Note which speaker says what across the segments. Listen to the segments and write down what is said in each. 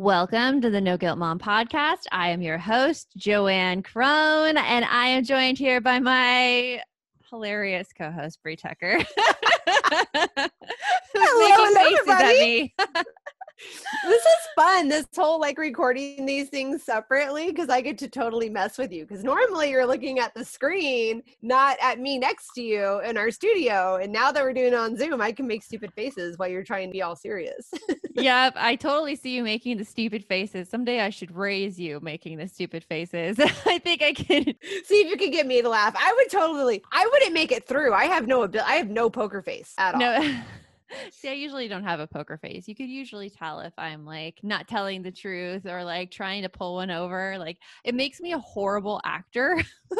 Speaker 1: Welcome to the No Guilt Mom podcast. I am your host, Joanne Crohn, and I am joined here by my hilarious co-host, Brie Tucker.
Speaker 2: Hello, everybody. this is fun. This whole like recording these things separately because I get to totally mess with you. Because normally you're looking at the screen, not at me next to you in our studio. And now that we're doing it on Zoom, I can make stupid faces while you're trying to be all serious.
Speaker 1: yep, I totally see you making the stupid faces. Someday I should raise you making the stupid faces. I think I can
Speaker 2: see if you can get me to laugh. I would totally. I wouldn't make it through. I have no ability. I have no poker face at all.
Speaker 1: No. See, I usually don't have a poker face. You could usually tell if I'm like not telling the truth or like trying to pull one over. Like it makes me a horrible actor.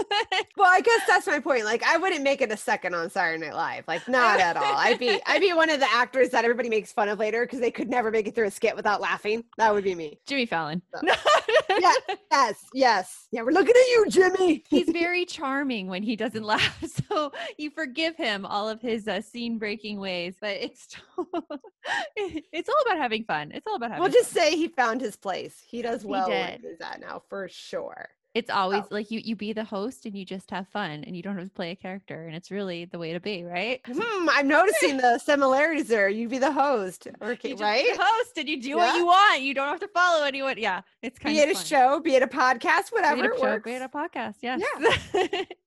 Speaker 2: well, I guess that's my point. Like I wouldn't make it a second on Saturday Night Live. Like not at all. I'd be I'd be one of the actors that everybody makes fun of later because they could never make it through a skit without laughing. That would be me.
Speaker 1: Jimmy Fallon.
Speaker 2: So. yeah, yes, yes. Yeah, we're looking at you, Jimmy.
Speaker 1: He's very charming when he doesn't laugh. So you forgive him all of his uh, scene breaking ways, but it's it's all about having fun. It's all about having.
Speaker 2: We'll just say he found his place. He does well
Speaker 1: he
Speaker 2: where he's at now for sure.
Speaker 1: It's always oh. like you you be the host and you just have fun and you don't have to play a character and it's really the way to be, right?
Speaker 2: Hmm, I'm noticing the similarities there. You be the host, okay, right?
Speaker 1: host and you do yeah. what you want. You don't have to follow anyone. Yeah, it's kind of
Speaker 2: be
Speaker 1: of
Speaker 2: it a show, be it a podcast, whatever. Be it a, show,
Speaker 1: be it a podcast. Yes. Yeah.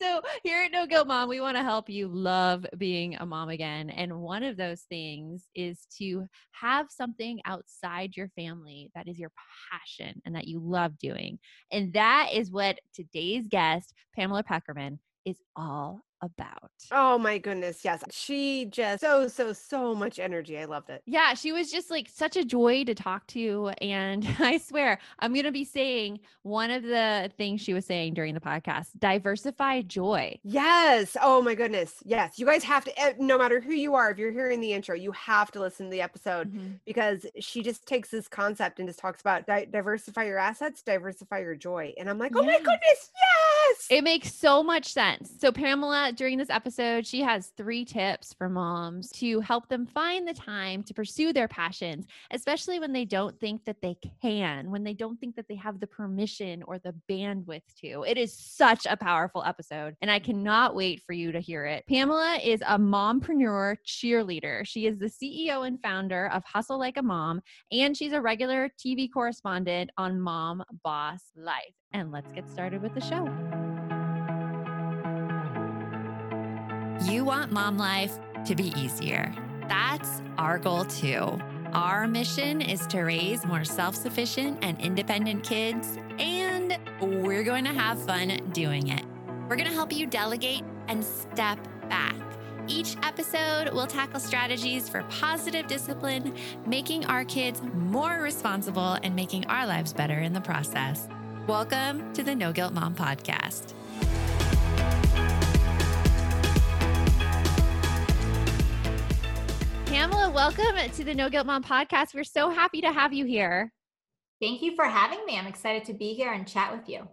Speaker 1: so here at No Guilt Mom, we want to help you love being a mom again, and one of those things is to have something outside your family that is your passion and that you love doing, and that is what today's guest, Pamela Pekerman, is all about.
Speaker 2: Oh my goodness, yes. She just so so so much energy. I loved it.
Speaker 1: Yeah, she was just like such a joy to talk to and I swear, I'm going to be saying one of the things she was saying during the podcast, diversify joy.
Speaker 2: Yes. Oh my goodness. Yes. You guys have to eh, no matter who you are, if you're hearing the intro, you have to listen to the episode mm-hmm. because she just takes this concept and just talks about di- diversify your assets, diversify your joy. And I'm like, "Oh my goodness, yes!"
Speaker 1: It makes so much sense. So Pamela during this episode, she has three tips for moms to help them find the time to pursue their passions, especially when they don't think that they can, when they don't think that they have the permission or the bandwidth to. It is such a powerful episode, and I cannot wait for you to hear it. Pamela is a mompreneur cheerleader. She is the CEO and founder of Hustle Like a Mom, and she's a regular TV correspondent on Mom Boss Life. And let's get started with the show. You want mom life to be easier. That's our goal too. Our mission is to raise more self sufficient and independent kids, and we're going to have fun doing it. We're going to help you delegate and step back. Each episode we'll tackle strategies for positive discipline, making our kids more responsible and making our lives better in the process. Welcome to the No Guilt Mom Podcast. Pamela, welcome to the No Guilt Mom Podcast. We're so happy to have you here.
Speaker 3: Thank you for having me. I'm excited to be here and chat with you.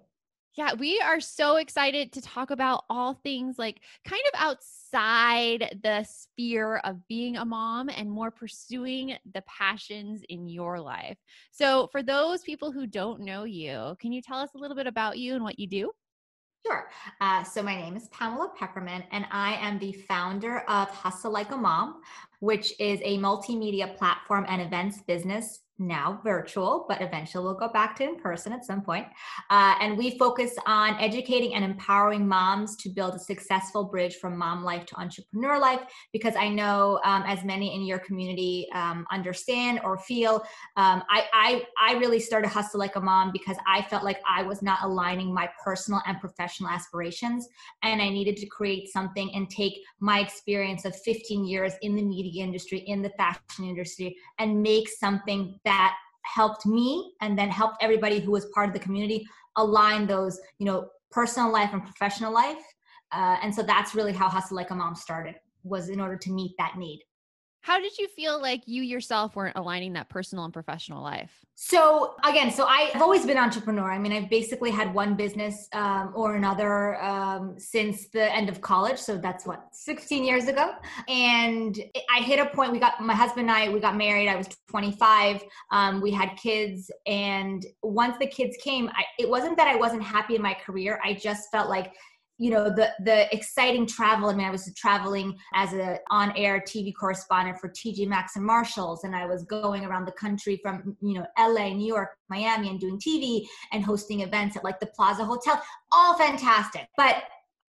Speaker 1: Yeah, we are so excited to talk about all things like kind of outside the sphere of being a mom and more pursuing the passions in your life. So, for those people who don't know you, can you tell us a little bit about you and what you do?
Speaker 3: Sure. Uh, so, my name is Pamela Pekerman, and I am the founder of Hustle Like a Mom, which is a multimedia platform and events business now virtual, but eventually we'll go back to in person at some point. Uh, and we focus on educating and empowering moms to build a successful bridge from mom life to entrepreneur life. Because I know, um, as many in your community um, understand or feel, um, I, I I really started hustle like a mom because I felt like I was not aligning my personal and professional aspirations, and I needed to create something and take my experience of 15 years in the media industry, in the fashion industry, and make something that helped me and then helped everybody who was part of the community align those you know personal life and professional life. Uh, and so that's really how hustle like a mom started was in order to meet that need
Speaker 1: how did you feel like you yourself weren't aligning that personal and professional life?
Speaker 3: So again, so I've always been entrepreneur. I mean, I've basically had one business um, or another um, since the end of college. So that's what 16 years ago. And I hit a point. We got my husband and I. We got married. I was 25. Um, we had kids, and once the kids came, I, it wasn't that I wasn't happy in my career. I just felt like you know the the exciting travel. I mean i was traveling as an on-air tv correspondent for tj maxx and marshalls and i was going around the country from you know la new york miami and doing tv and hosting events at like the plaza hotel. All fantastic. But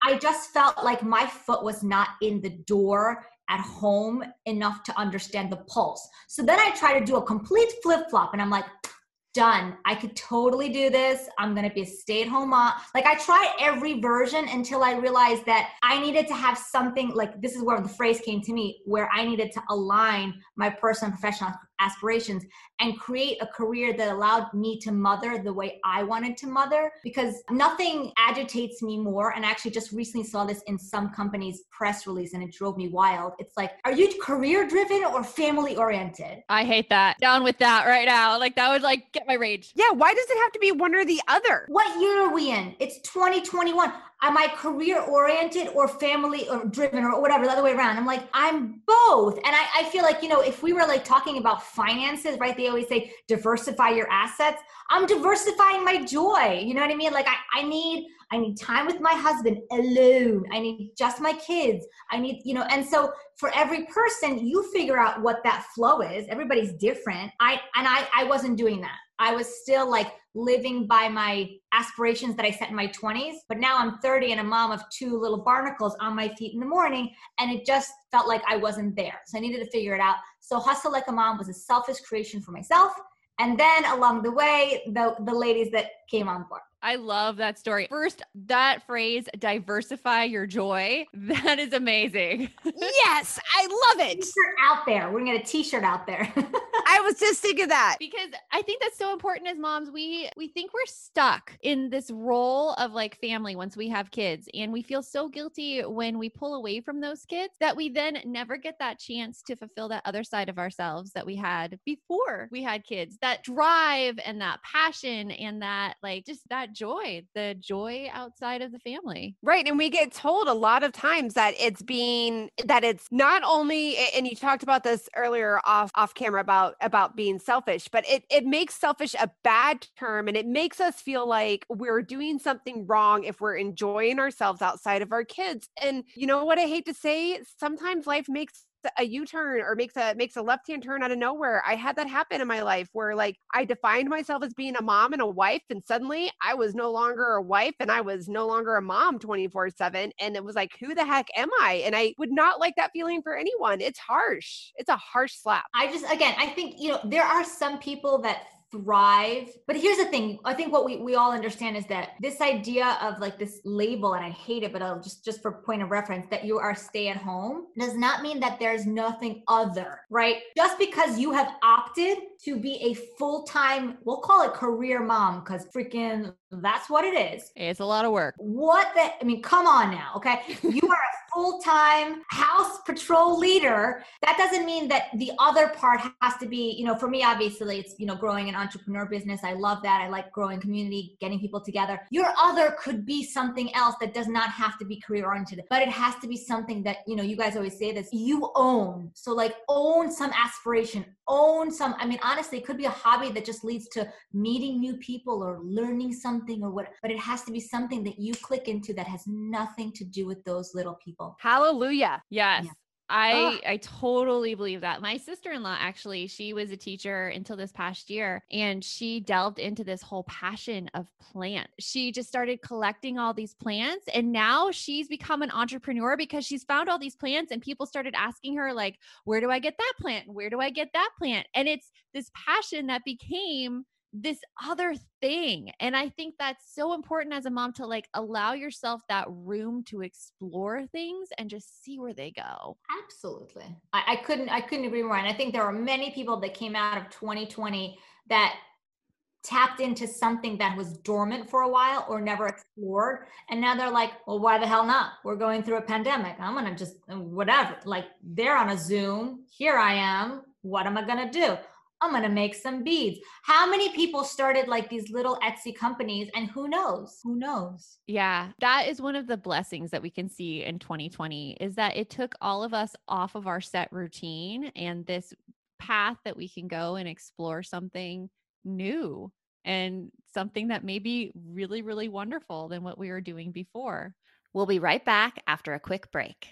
Speaker 3: i just felt like my foot was not in the door at home enough to understand the pulse. So then i try to do a complete flip-flop and i'm like done. I could totally do this. I'm going to be a stay at home mom. Like I tried every version until I realized that I needed to have something like this is where the phrase came to me where I needed to align my personal and professional aspirations and create a career that allowed me to mother the way I wanted to mother because nothing agitates me more. And I actually just recently saw this in some company's press release and it drove me wild. It's like, are you career driven or family oriented?
Speaker 1: I hate that. Down with that right now. Like that would like get my rage.
Speaker 4: Yeah. Why does it have to be one or the other?
Speaker 3: What year are we in? It's 2021 am I career oriented or family or driven or whatever, the other way around? I'm like, I'm both. And I, I feel like, you know, if we were like talking about finances, right? They always say diversify your assets. I'm diversifying my joy. You know what I mean? Like I, I need, I need time with my husband alone. I need just my kids. I need, you know, and so for every person, you figure out what that flow is. Everybody's different. I and I I wasn't doing that. I was still like living by my aspirations that I set in my 20s. But now I'm 30 and a mom of two little barnacles on my feet in the morning. And it just felt like I wasn't there. So I needed to figure it out. So Hustle Like a Mom was a selfish creation for myself. And then along the way, the, the ladies that came on board.
Speaker 1: I love that story. First, that phrase, diversify your joy, that is amazing.
Speaker 4: yes, I love it.
Speaker 3: T-shirt out there. We're going to get a t-shirt out there.
Speaker 4: I was just thinking that.
Speaker 1: Because I think that's so important as moms. We we think we're stuck in this role of like family once we have kids and we feel so guilty when we pull away from those kids that we then never get that chance to fulfill that other side of ourselves that we had before we had kids. That drive and that passion and that like just that joy, the joy outside of the family.
Speaker 4: Right. And we get told a lot of times that it's being that it's not only and you talked about this earlier off off camera about about being selfish, but it it makes selfish a bad term and it makes us feel like we're doing something wrong if we're enjoying ourselves outside of our kids. And you know what I hate to say, sometimes life makes a U-turn or makes a makes a left-hand turn out of nowhere. I had that happen in my life where like I defined myself as being a mom and a wife and suddenly I was no longer a wife and I was no longer a mom 24/7 and it was like who the heck am I? And I would not like that feeling for anyone. It's harsh. It's a harsh slap.
Speaker 3: I just again, I think, you know, there are some people that thrive. But here's the thing. I think what we, we all understand is that this idea of like this label, and I hate it, but I'll just, just for point of reference, that you are stay at home does not mean that there's nothing other, right? Just because you have opted to be a full-time, we'll call it career mom, because freaking that's what it is.
Speaker 1: It's a lot of work.
Speaker 3: What the, I mean, come on now, okay? You are a full-time house patrol leader that doesn't mean that the other part has to be you know for me obviously it's you know growing an entrepreneur business i love that i like growing community getting people together your other could be something else that does not have to be career oriented but it has to be something that you know you guys always say this you own so like own some aspiration own some i mean honestly it could be a hobby that just leads to meeting new people or learning something or what but it has to be something that you click into that has nothing to do with those little people.
Speaker 5: Hallelujah.
Speaker 1: Yes. Yeah. Ah. I I totally believe that. My sister-in-law actually, she was a teacher until this past year and she delved into this whole passion of plant. She just started collecting all these plants and now she's become an entrepreneur because she's found all these plants and people started asking her like, "Where do I get that plant? Where do I get that plant?" And it's this passion that became this other thing. And I think that's so important as a mom to like allow yourself that room to explore things and just see where they go.
Speaker 3: Absolutely. I, I couldn't I couldn't agree more. And I think there are many people that came out of 2020 that tapped into something that was dormant for a while or never explored. And now they're like, well, why the hell not? We're going through a pandemic. I'm to just, whatever. Like they're on a Zoom. Here I am. What am I to do? I'm going to make some beads. How many people started like these little Etsy companies and who knows? Who knows?
Speaker 1: Yeah, that is one of the blessings that we can see in 2020 is that it took all of us off of our set routine and this path that we can go and explore something new and something that may be really, really wonderful than what we were doing before. We'll be right back after a quick break.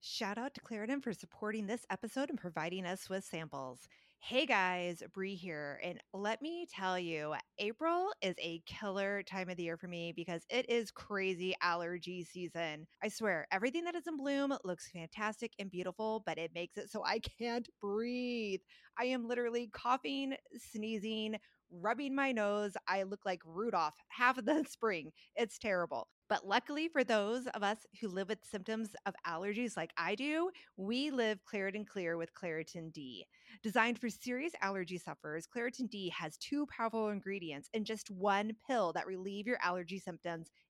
Speaker 2: Shout out to Claritin for supporting this episode and providing us with samples. Hey guys, Brie here. And let me tell you, April is a killer time of the year for me because it is crazy allergy season. I swear, everything that is in bloom looks fantastic and beautiful, but it makes it so I can't breathe. I am literally coughing, sneezing, rubbing my nose. I look like Rudolph half of the spring. It's terrible. But luckily for those of us who live with symptoms of allergies like I do, we live Claritin Clear with Claritin D. Designed for serious allergy sufferers, Claritin D has two powerful ingredients in just one pill that relieve your allergy symptoms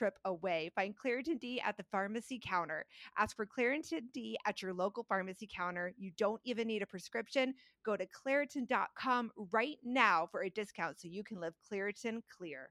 Speaker 2: trip away. Find Claritin D at the pharmacy counter. Ask for Claritin D at your local pharmacy counter. You don't even need a prescription. Go to Claritin.com right now for a discount so you can live Claritin clear.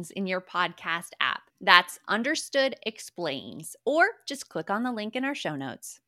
Speaker 1: Explains in your podcast app. That's Understood Explains, or just click on the link in our show notes.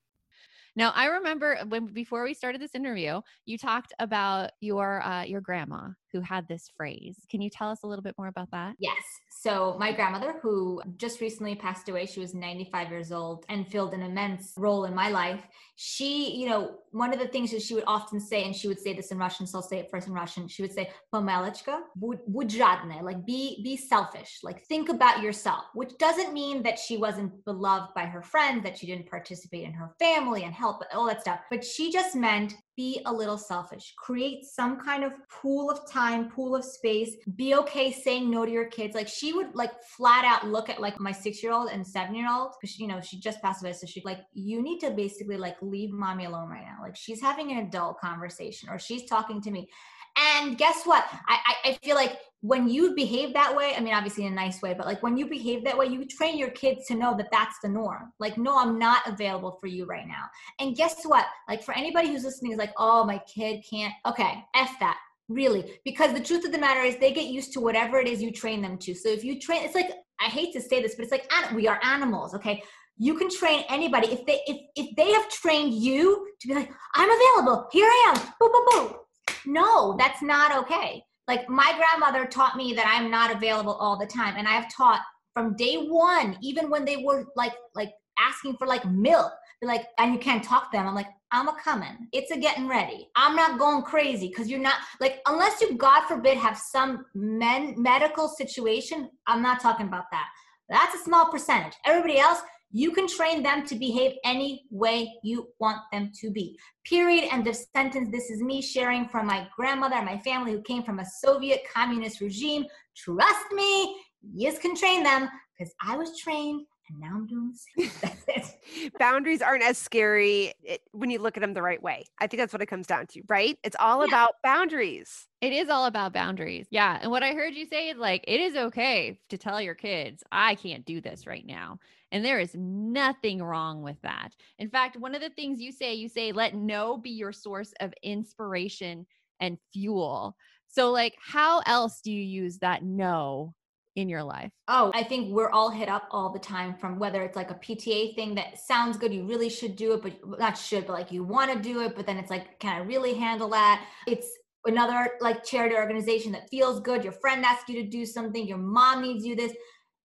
Speaker 1: Now, I remember when before we started this interview, you talked about your uh, your grandma who had this phrase. Can you tell us a little bit more about that?
Speaker 3: Yes. So, my grandmother, who just recently passed away, she was 95 years old and filled an immense role in my life. She, you know, one of the things that she would often say, and she would say this in Russian, so I'll say it first in Russian, she would say, Pomelechka, budjadne, like be, be selfish, like think about yourself, which doesn't mean that she wasn't beloved by her friends, that she didn't participate in her family and help, all that stuff. But she just meant be a little selfish. Create some kind of pool of time, pool of space. Be okay saying no to your kids. Like she would like flat out look at like my six year old and seven year old because you know she just passed away. So she's like, you need to basically like leave mommy alone right now. Like she's having an adult conversation or she's talking to me. And guess what? I, I, I feel like when you behave that way, I mean, obviously in a nice way, but like when you behave that way, you train your kids to know that that's the norm. Like, no, I'm not available for you right now. And guess what? Like, for anybody who's listening, is like, oh, my kid can't. Okay, F that really because the truth of the matter is they get used to whatever it is you train them to so if you train it's like i hate to say this but it's like we are animals okay you can train anybody if they if if they have trained you to be like i'm available here i am boom boom boom no that's not okay. Like my grandmother taught me that i'm not available all the time and i've taught from day one even when they were like like asking for like milk. Like and you can't talk to them. I'm like i'm a coming. It's a getting ready. I'm not going crazy because you're not like unless you god forbid have some men medical situation i'm not talking about that. That's a small percentage. Everybody else you can train them to behave any way you want them to be. Period. End of sentence. This is me sharing from my grandmother and my family who came from a Soviet communist regime. Trust me, you can train them because I was trained and now I'm doing the
Speaker 2: same. Boundaries aren't as scary when you look at them the right way. I think that's what it comes down to, right? It's all yeah. about boundaries.
Speaker 1: It is all about boundaries. Yeah. And what I heard you say is like, it is okay to tell your kids, I can't do this right now. And there is nothing wrong with that. In fact, one of the things you say, you say, let no be your source of inspiration and fuel. So, like, how else do you use that no in your life?
Speaker 3: Oh, I think we're all hit up all the time from whether it's like a PTA thing that sounds good, you really should do it, but not should, but like you want to do it, but then it's like, can I really handle that? It's another like charity organization that feels good. Your friend asks you to do something, your mom needs you this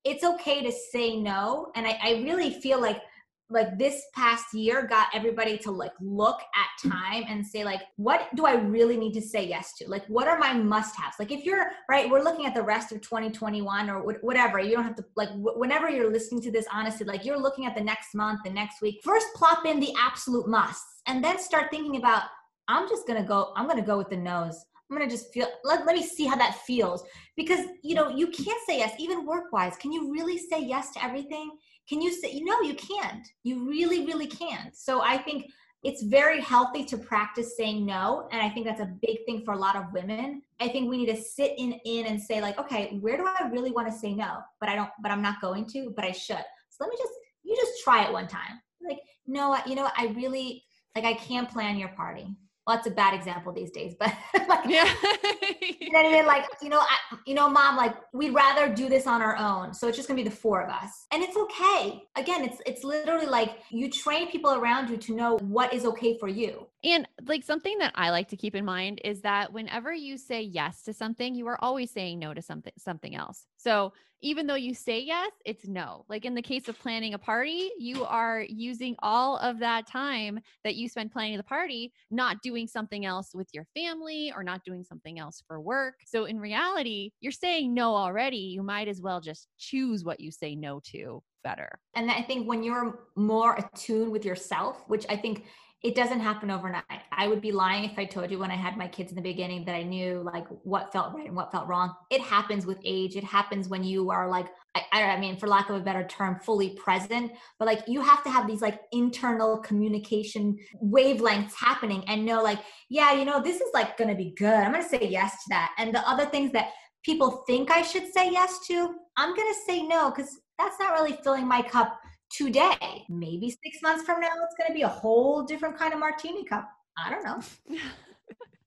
Speaker 3: it's okay to say no. And I, I really feel like like this past year got everybody to like look at time and say like what do i really need to say yes to? Like what are my must haves like if you're right we're looking at the rest of 2021 or whatever you don't have to like whenever you're listening to this honestly like you're looking at the next month the next week first plop in the absolute musts and then start thinking about i'm just gonna go i'm gonna go with the nose I'm gonna just feel let, let me see how that feels. Because you know, you can't say yes, even work-wise. Can you really say yes to everything? Can you say no, you can't. You really, really can't. So I think it's very healthy to practice saying no. And I think that's a big thing for a lot of women. I think we need to sit in in and say, like, okay, where do I really want to say no? But I don't, but I'm not going to, but I should. So let me just you just try it one time. Like, no, you know, I really like I can't plan your party well, that's a bad example these days, but like, yeah. you know what I mean? Like, you know, I, you know, mom, like we'd rather do this on our own. So it's just gonna be the four of us. And it's okay. Again, it's, it's literally like you train people around you to know what is okay for you.
Speaker 1: And like something that I like to keep in mind is that whenever you say yes to something, you are always saying no to something something else. So even though you say yes, it's no. Like in the case of planning a party, you are using all of that time that you spend planning the party, not doing something else with your family or not doing something else for work. So in reality, you're saying no already. You might as well just choose what you say no to better.
Speaker 3: And I think when you're more attuned with yourself, which I think it doesn't happen overnight. I would be lying if I told you when I had my kids in the beginning that I knew like what felt right and what felt wrong. It happens with age. It happens when you are like, I, I mean, for lack of a better term, fully present. But like you have to have these like internal communication wavelengths happening and know like, yeah, you know, this is like going to be good. I'm going to say yes to that. And the other things that people think I should say yes to, I'm going to say no because that's not really filling my cup today. Maybe six months from now, it's going to be a whole different kind of martini cup. I don't know.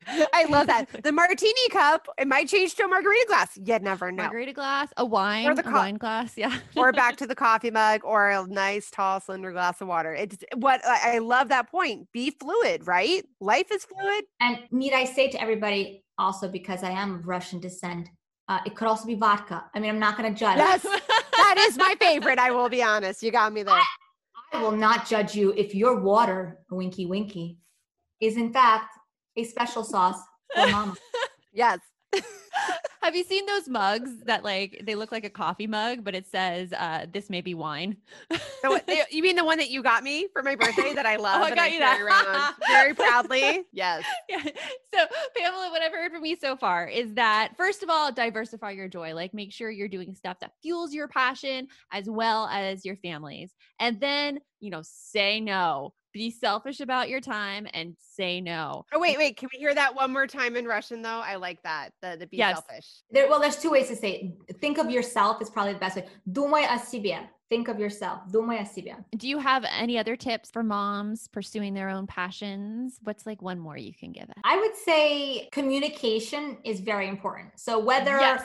Speaker 2: I love that. The martini cup, it might change to a margarita glass. You never know.
Speaker 1: Margarita glass, a wine, or the co- a wine glass, yeah.
Speaker 2: or back to the coffee mug or a nice tall slender glass of water. It's what I love that point. Be fluid, right? Life is fluid.
Speaker 3: And need I say to everybody also because I am of Russian descent, uh, it could also be vodka. I mean, I'm not going to judge.
Speaker 2: Yes, that is my favorite. I will be honest. You got me there. I,
Speaker 3: I will not judge you if your water, winky winky, is in fact a special sauce for mama.
Speaker 2: yes.
Speaker 1: Have you seen those mugs that like they look like a coffee mug, but it says uh, "This may be wine"?
Speaker 2: so, you mean the one that you got me for my birthday that I love? oh, I got I you that around very proudly. Yes.
Speaker 1: Yeah. So, Pamela, what I've heard from you so far is that first of all, diversify your joy. Like, make sure you're doing stuff that fuels your passion as well as your families, and then you know, say no be selfish about your time and say no.
Speaker 2: Oh wait, wait, can we hear that one more time in Russian though? I like that. The the be yes. selfish.
Speaker 3: There, well, there's two ways to say it. Think of yourself is probably the best way. Думай о себе think of yourself. Думай о себе.
Speaker 1: Do you have any other tips for moms pursuing their own passions? What's like one more you can give us?
Speaker 3: I would say communication is very important. So whether yes.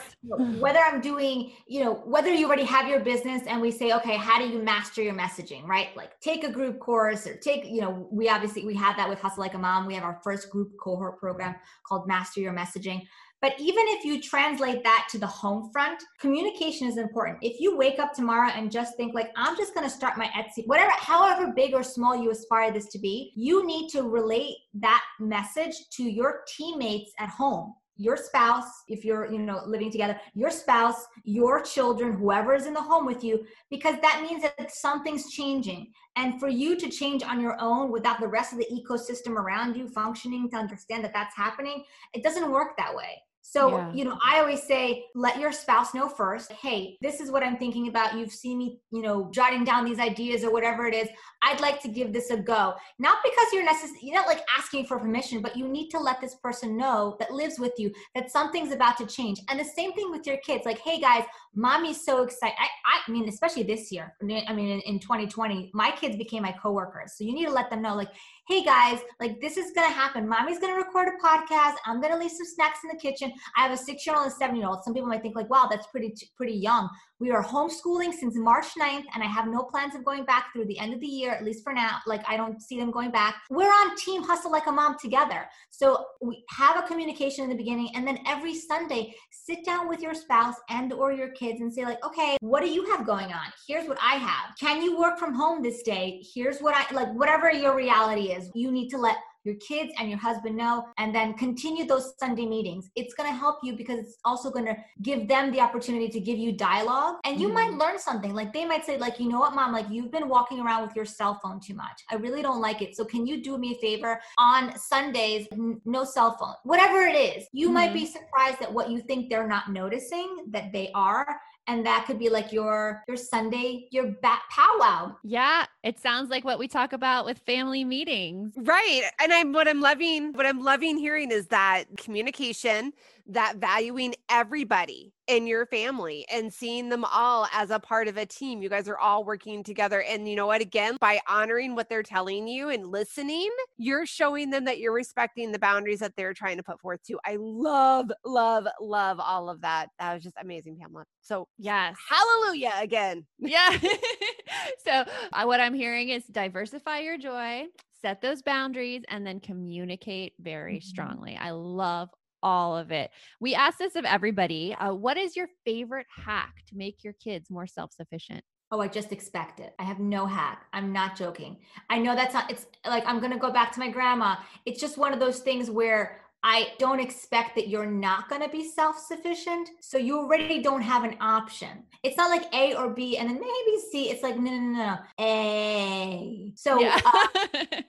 Speaker 3: whether I'm doing, you know, whether you already have your business and we say, okay, how do you master your messaging, right? Like take a group course or take, you know, we obviously we have that with Hustle Like a Mom. We have our first group cohort program called Master Your Messaging. But even if you translate that to the home front, communication is important. If you wake up tomorrow and just think like, I'm just going to start my Etsy, whatever, however big or small you aspire this to be, you need to relate that message to your teammates at home. Your spouse if you're you know living together your spouse your children whoever is in the home with you because that means that something's changing. And for you to change on your own without the rest of the ecosystem around you functioning to understand that that's happening it doesn't work that way so, yeah. you know, I always say, let your spouse know first, hey, this is what I'm thinking about. You've seen me, you know, jotting down these ideas or whatever it is. I'd like to give this a go. Not because you're necessarily, you're not like asking for permission, but you need to let this person know that lives with you that something's about to change. And the same thing with your kids. Like, hey guys, mommy's so excited. I, I mean, especially this year. I mean, in, in 2020, my kids became my coworkers. So you need to let them know, like, hey guys, like this is gonna happen. Mommy's gonna record a podcast. I'm gonna leave some snacks in the kitchen. I have a six year old and seven year old. Some people might think like, wow, that's pretty pretty young. We are homeschooling since March 9th, and I have no plans of going back through the end of the year, at least for now. Like, I don't see them going back. We're on Team Hustle Like a Mom together. So we have a communication in the beginning, and then every Sunday, sit down with your spouse and or your kids and say, like, okay, what do you have going on? Here's what I have. Can you work from home this day? Here's what I like, whatever your reality is, you need to let your kids and your husband know, and then continue those Sunday meetings. It's going to help you because it's also going to give them the opportunity to give you dialogue and you mm-hmm. might learn something. Like they might say, like, you know what, mom, like you've been walking around with your cell phone too much. I really don't like it. So can you do me a favor on Sundays, n- no cell phone, whatever it is. You mm-hmm. might be surprised at what you think they're not noticing that they are and that could be like your your sunday your bat powwow.
Speaker 1: Yeah it sounds like what we talk about with family meetings.
Speaker 2: Right and i'm what i'm loving what i'm loving hearing is that communication that valuing everybody in your family and seeing them all as a part of a team. You guys are all working together. And you know what? Again, by honoring what they're telling you and listening, you're showing them that you're respecting the boundaries that they're trying to put forth too. I love, love, love all of that. That was just amazing, Pamela. So,
Speaker 1: yes.
Speaker 2: Hallelujah again.
Speaker 1: Yeah. so, uh, what I'm hearing is diversify your joy, set those boundaries and then communicate very mm-hmm. strongly. I love all of it. We ask this of everybody. Uh, what is your favorite hack to make your kids more self sufficient?
Speaker 3: Oh, I just expect it. I have no hack. I'm not joking. I know that's not, it's like, I'm going to go back to my grandma. It's just one of those things where I don't expect that you're not going to be self sufficient. So you already don't have an option. It's not like A or B and then maybe C. It's like, no, no, no, no. A. So yeah. uh,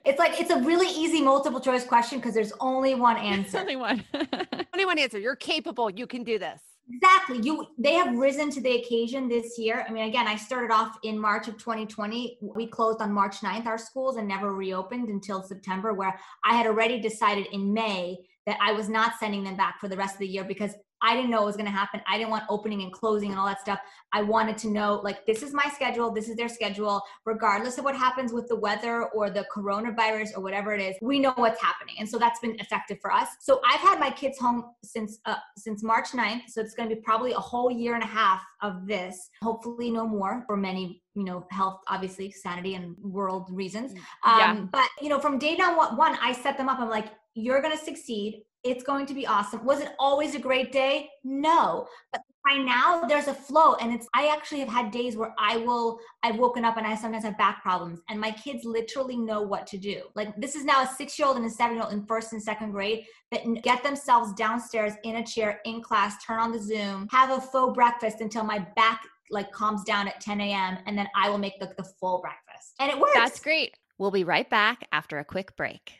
Speaker 3: it's like, it's a really easy multiple choice question because there's only one answer.
Speaker 1: only one.
Speaker 2: only one answer. You're capable. You can do this.
Speaker 3: Exactly. You they have risen to the occasion this year. I mean, again, I started off in March of 2020. We closed on March 9th our schools and never reopened until September, where I had already decided in May that I was not sending them back for the rest of the year because I didn't know it was going to happen. I didn't want opening and closing and all that stuff. I wanted to know like this is my schedule, this is their schedule, regardless of what happens with the weather or the coronavirus or whatever it is. We know what's happening, and so that's been effective for us. So I've had my kids home since uh, since March 9th, so it's going to be probably a whole year and a half of this. Hopefully, no more for many you know health obviously sanity and world reasons um yeah. but you know from day down one i set them up i'm like you're going to succeed it's going to be awesome. Was it always a great day? No. But by now there's a flow and it's I actually have had days where I will I've woken up and I sometimes have back problems and my kids literally know what to do. Like this is now a 6-year-old and a 7-year-old in first and second grade that get themselves downstairs in a chair in class, turn on the Zoom, have a faux breakfast until my back like calms down at 10 a.m. and then I will make the, the full breakfast. And it works.
Speaker 1: That's great. We'll be right back after a quick break.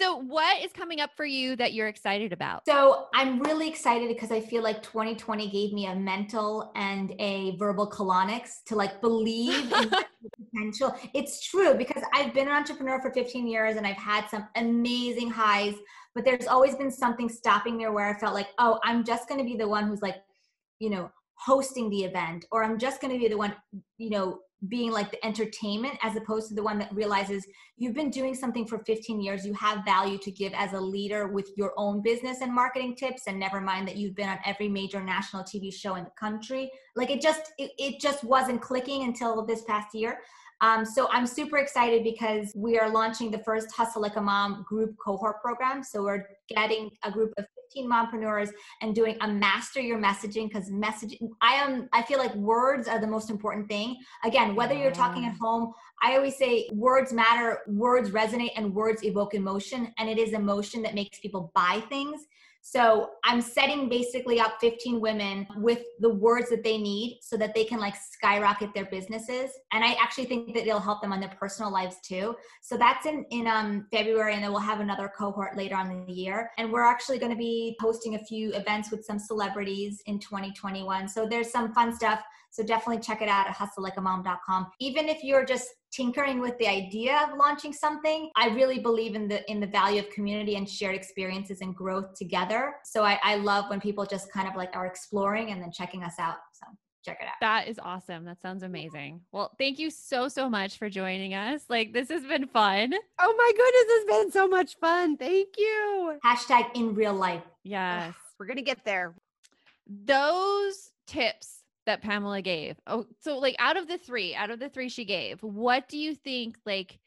Speaker 1: So, what is coming up for you that you're excited about?
Speaker 3: So, I'm really excited because I feel like 2020 gave me a mental and a verbal colonics to like believe in potential. It's true because I've been an entrepreneur for 15 years and I've had some amazing highs, but there's always been something stopping me where I felt like, oh, I'm just going to be the one who's like, you know, hosting the event, or I'm just going to be the one, you know, being like the entertainment as opposed to the one that realizes you've been doing something for 15 years you have value to give as a leader with your own business and marketing tips and never mind that you've been on every major national tv show in the country like it just it, it just wasn't clicking until this past year um, so I'm super excited because we are launching the first Hustle Like a Mom group cohort program. So we're getting a group of 15 mompreneurs and doing a master your messaging because messaging I am I feel like words are the most important thing. Again, whether you're talking at home, I always say words matter, words resonate, and words evoke emotion. And it is emotion that makes people buy things. So I'm setting basically up 15 women with the words that they need so that they can like skyrocket their businesses. And I actually think that it'll help them on their personal lives too. So that's in, in um, February and then we'll have another cohort later on in the year. And we're actually going to be hosting a few events with some celebrities in 2021. So there's some fun stuff. So definitely check it out at hustlelikeamom.com. Even if you're just tinkering with the idea of launching something i really believe in the in the value of community and shared experiences and growth together. So i, I love when people just kind of like are exploring and then checking us out. So check it out.
Speaker 1: That is awesome. That sounds amazing. Well thank you so so much for joining us. Like this has been fun.
Speaker 2: Oh my goodness it's been so much fun. Thank you.
Speaker 3: Hashtag in real life.
Speaker 1: Yes.
Speaker 4: We're gonna get there.
Speaker 1: Those tips that Pamela gave. Oh, so like out of the three, out of the three she gave, what do you think like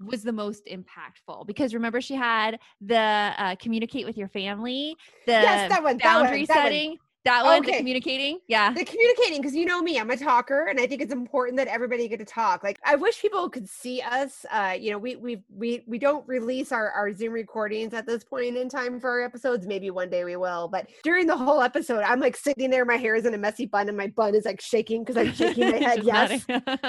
Speaker 1: was the most impactful? Because remember, she had the uh, communicate with your family, the
Speaker 2: yes, that one,
Speaker 1: boundary
Speaker 2: that one,
Speaker 1: setting. That one, okay. the communicating. Yeah.
Speaker 2: The communicating, because you know me, I'm a talker and I think it's important that everybody get to talk. Like I wish people could see us. Uh, you know, we we we we don't release our, our Zoom recordings at this point in time for our episodes. Maybe one day we will. But during the whole episode, I'm like sitting there, my hair is in a messy bun, and my bun is like shaking because I'm shaking my head yes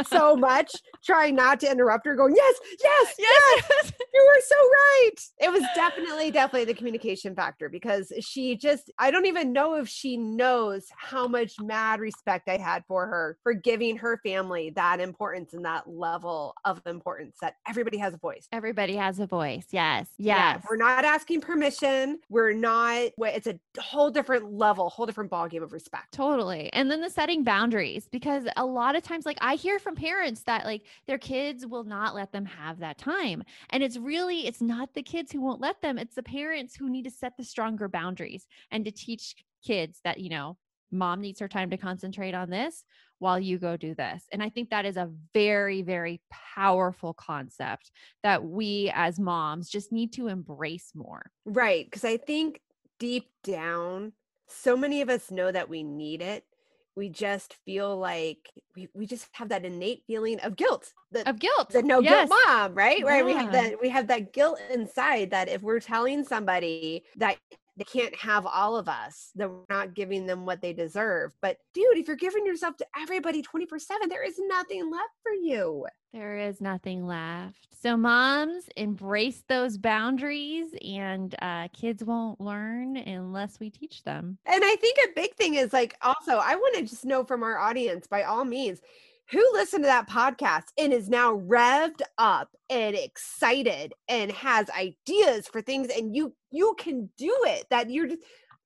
Speaker 2: so much, trying not to interrupt her, going, Yes, yes, yes, yes. you were so right. It was definitely, definitely the communication factor because she just I don't even know if she knows how much mad respect I had for her for giving her family that importance and that level of importance that everybody has a voice.
Speaker 1: Everybody has a voice. Yes. Yes. Yeah,
Speaker 2: we're not asking permission. We're not, it's a whole different level, whole different ballgame of respect.
Speaker 1: Totally. And then the setting boundaries, because a lot of times, like I hear from parents that like their kids will not let them have that time. And it's really, it's not the kids who won't let them, it's the parents who need to set the stronger boundaries and to teach kids that, you know, mom needs her time to concentrate on this while you go do this. And I think that is a very, very powerful concept that we as moms just need to embrace more.
Speaker 2: Right. Because I think deep down, so many of us know that we need it. We just feel like we, we just have that innate feeling of guilt.
Speaker 1: The, of guilt.
Speaker 2: The no yes. guilt mom, right? Yeah. Right. We have that we have that guilt inside that if we're telling somebody that they can't have all of us that we're not giving them what they deserve. But dude if you're giving yourself to everybody 24 7 there is nothing left for you.
Speaker 1: There is nothing left. So moms embrace those boundaries and uh, kids won't learn unless we teach them.
Speaker 2: And i think a big thing is like also i want to just know from our audience by all means who listened to that podcast and is now revved up and excited and has ideas for things and you you can do it that you're just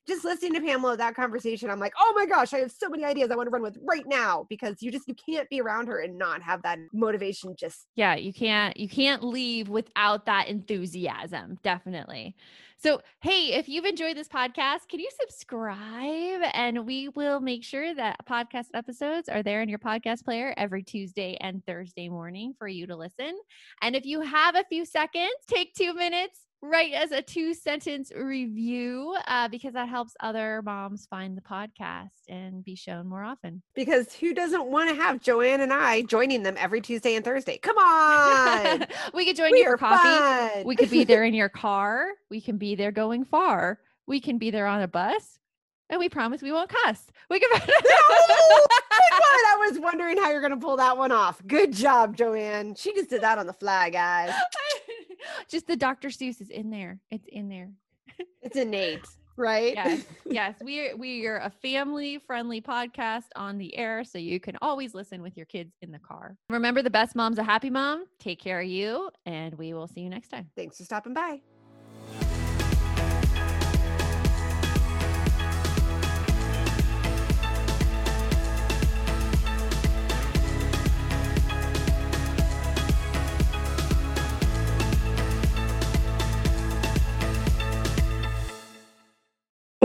Speaker 2: just listening to Pamela that conversation, I'm like, oh my gosh, I have so many ideas I want to run with right now because you just you can't be around her and not have that motivation. Just
Speaker 1: yeah, you can't you can't leave without that enthusiasm. Definitely. So, hey, if you've enjoyed this podcast, can you subscribe? And we will make sure that podcast episodes are there in your podcast player every Tuesday and Thursday morning for you to listen. And if you have a few seconds, take two minutes, write as a two sentence review uh, because that helps other moms find the podcast and be shown more often.
Speaker 2: Because who doesn't want to have Joanne and I joining them every Tuesday and Thursday? Come on.
Speaker 1: we could join we you for coffee. Fun. We could be there in your car. We can be there going far. We can be there on a bus. And we promise we won't cuss. We can. no,
Speaker 2: I was wondering how you're going to pull that one off. Good job, Joanne. She just did that on the fly, guys.
Speaker 1: Just the Dr. Seuss is in there. It's in there.
Speaker 2: It's innate, right?
Speaker 1: Yes. Yes. We are we are a family friendly podcast on the air. So you can always listen with your kids in the car. Remember the best mom's a happy mom. Take care of you. And we will see you next time.
Speaker 2: Thanks for stopping by.